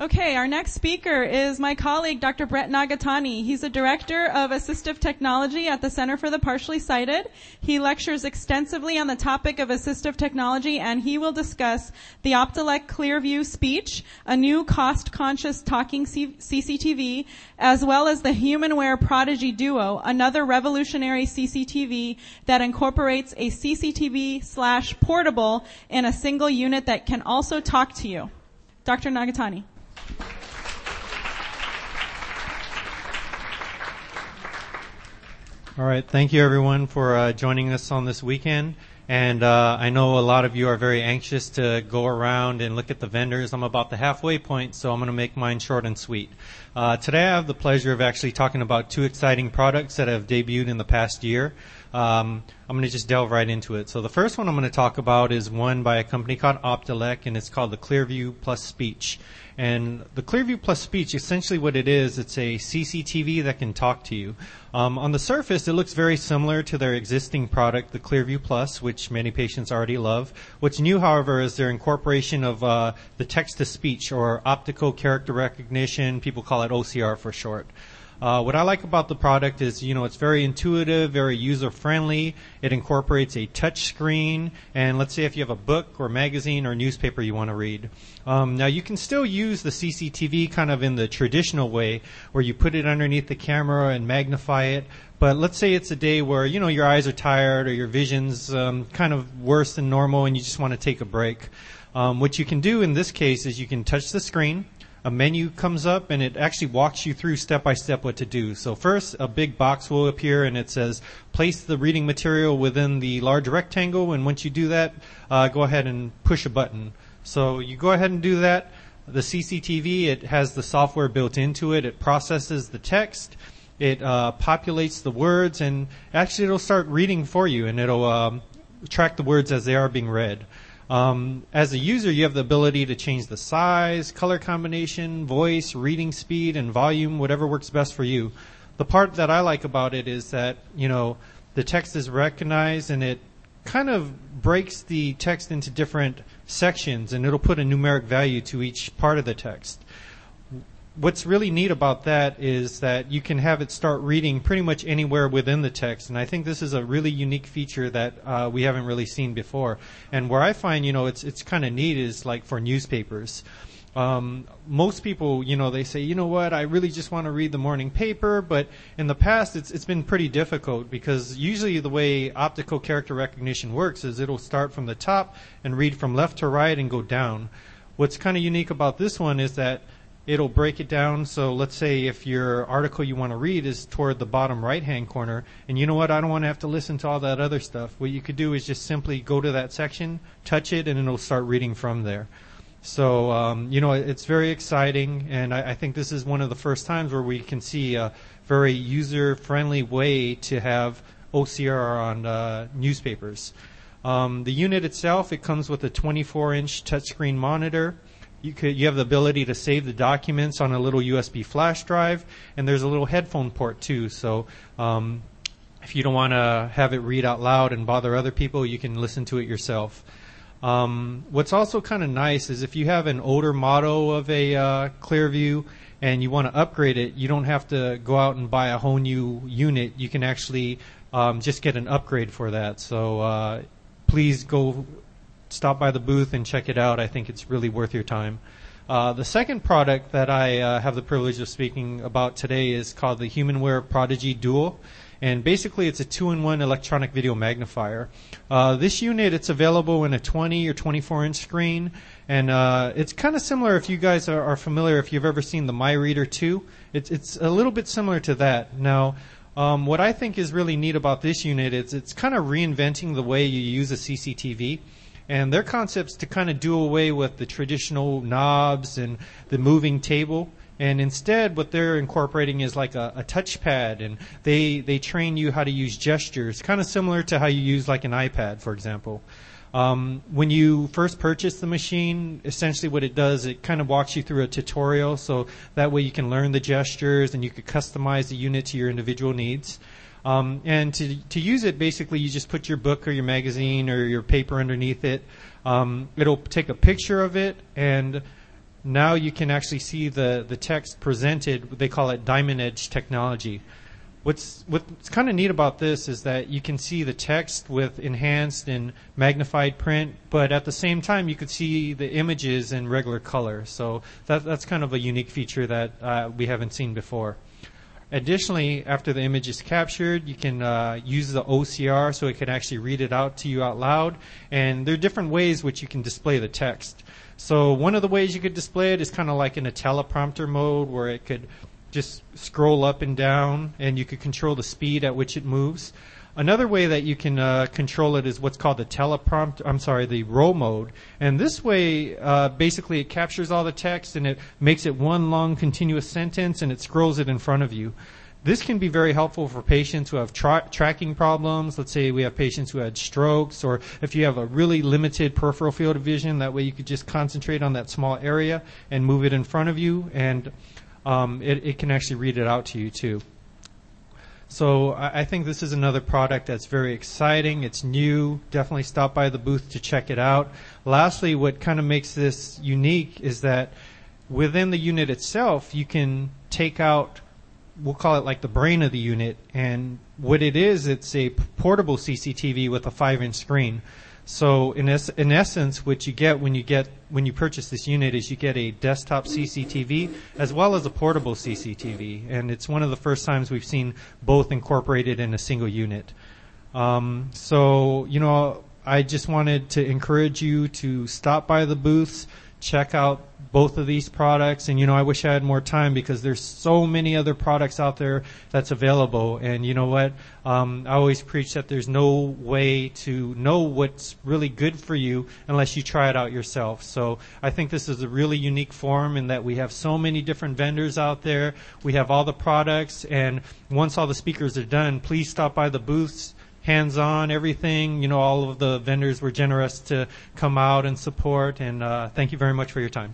Okay, our next speaker is my colleague, Dr. Brett Nagatani. He's a director of assistive technology at the Center for the Partially Sighted. He lectures extensively on the topic of assistive technology and he will discuss the Optelec Clearview Speech, a new cost-conscious talking C- CCTV, as well as the HumanWare Prodigy Duo, another revolutionary CCTV that incorporates a CCTV slash portable in a single unit that can also talk to you. Dr. Nagatani. All right. Thank you, everyone, for uh, joining us on this weekend. And uh, I know a lot of you are very anxious to go around and look at the vendors. I'm about the halfway point, so I'm going to make mine short and sweet. Uh, today, I have the pleasure of actually talking about two exciting products that have debuted in the past year. Um, I'm going to just delve right into it. So the first one I'm going to talk about is one by a company called Optelec, and it's called the Clearview Plus Speech. And the Clearview Plus Speech, essentially what it is, it's a CCTV that can talk to you. Um, on the surface, it looks very similar to their existing product, the Clearview Plus, which many patients already love. What's new, however, is their incorporation of uh, the text-to-speech or optical character recognition. People call it OCR for short. Uh, what I like about the product is, you know, it's very intuitive, very user friendly. It incorporates a touch screen, and let's say if you have a book or magazine or newspaper you want to read. Um, now you can still use the CCTV kind of in the traditional way, where you put it underneath the camera and magnify it. But let's say it's a day where you know your eyes are tired or your vision's um, kind of worse than normal, and you just want to take a break. Um, what you can do in this case is you can touch the screen a menu comes up and it actually walks you through step by step what to do. So first, a big box will appear and it says, place the reading material within the large rectangle. And once you do that, uh, go ahead and push a button. So you go ahead and do that. The CCTV, it has the software built into it. It processes the text. It uh, populates the words and actually it'll start reading for you and it'll um, track the words as they are being read. Um, as a user, you have the ability to change the size, color combination, voice, reading speed, and volume, whatever works best for you. The part that I like about it is that, you know, the text is recognized and it kind of breaks the text into different sections and it'll put a numeric value to each part of the text what's really neat about that is that you can have it start reading pretty much anywhere within the text. And I think this is a really unique feature that uh, we haven't really seen before. And where I find, you know, it's it's kind of neat is like for newspapers. Um, most people, you know, they say, you know what, I really just want to read the morning paper, but in the past it's it's been pretty difficult because usually the way optical character recognition works is it'll start from the top and read from left to right and go down. What's kind of unique about this one is that it'll break it down. So let's say if your article you want to read is toward the bottom right hand corner, and you know what, I don't want to have to listen to all that other stuff. What you could do is just simply go to that section, touch it, and it'll start reading from there. So, um, you know, it's very exciting, and I, I, think this is one of the first times where we can see a very user friendly way to have OCR on uh, newspapers. Um, the unit itself, it comes with a 24 inch touchscreen monitor you could you have the ability to save the documents on a little USB flash drive, and there's a little headphone port too. So um, if you don't want to have it read out loud and bother other people, you can listen to it yourself. Um, what's also kind of nice is if you have an older model of a uh, Clearview and you want to upgrade it, you don't have to go out and buy a whole new unit. You can actually um, just get an upgrade for that. So uh, please go stop by the booth and check it out. I think it's really worth your time. Uh, the second product that I uh, have the privilege of speaking about today is called the HumanWare Prodigy Duo. And basically, it's a two-in-one electronic video magnifier. Uh, this unit, it's available in a 20 or 24 inch screen, and uh, it's kind of similar. If you guys are, are, familiar, if you've ever seen the MyReader 2, it's it's a little bit similar to that. Now, um, what I think is really neat about this unit is it's kind of reinventing the way you use a CCTV. And their concept's to kind of do away with the traditional knobs and the moving table. And instead, what they're incorporating is like a, a touchpad, and they they train you how to use gestures, kind of similar to how you use like an iPad, for example. Um, when you first purchase the machine, essentially what it does, it kind of walks you through a tutorial, so that way you can learn the gestures and you could customize the unit to your individual needs. Um, and to, to use it, basically, you just put your book or your magazine or your paper underneath it. Um, it'll take a picture of it, and now you can actually see the, the text presented. They call it diamond edge technology. What's what's kind of neat about this is that you can see the text with enhanced and magnified print, but at the same time you could see the images in regular color. So that that's kind of a unique feature that uh, we haven't seen before. Additionally, after the image is captured, you can uh, use the OCR so it can actually read it out to you out loud. And there are different ways which you can display the text. So one of the ways you could display it is kind of like in a teleprompter mode where it could just scroll up and down, and you could control the speed at which it moves. Another way that you can uh, control it is what's called the teleprompter. I'm sorry, the row mode. And this way, uh, basically, it captures all the text and it makes it one long continuous sentence, and it scrolls it in front of you. This can be very helpful for patients who have tra- tracking problems. Let's say we have patients who had strokes, or if you have a really limited peripheral field of vision, that way you could just concentrate on that small area and move it in front of you. And um, it, it, can actually read it out to you too. So I, I, think this is another product that's very exciting. It's new. Definitely stop by the booth to check it out. Lastly, what kind of makes this unique is that within the unit itself, you can take out, we'll call it like the brain of the unit, and what it is, it's a portable CCTV with a five inch screen. So in, es- in essence, what you get when you get when you purchase this unit is you get a desktop CCTV as well as a portable CCTV, and it's one of the first times we've seen both incorporated in a single unit. Um, so you know, I just wanted to encourage you to stop by the booths, check out both of these products. And you know, I wish I had more time because there's so many other products out there that's available. And you know what? Um, I always preach that there's no way to know what's really good for you unless you try it out yourself. So I think this is a really unique forum in that we have so many different vendors out there. We have all the products, and once all the speakers are done, please stop by the booths hands on everything. You know, all of the vendors were generous to come out and support, and uh, thank you very much for your time.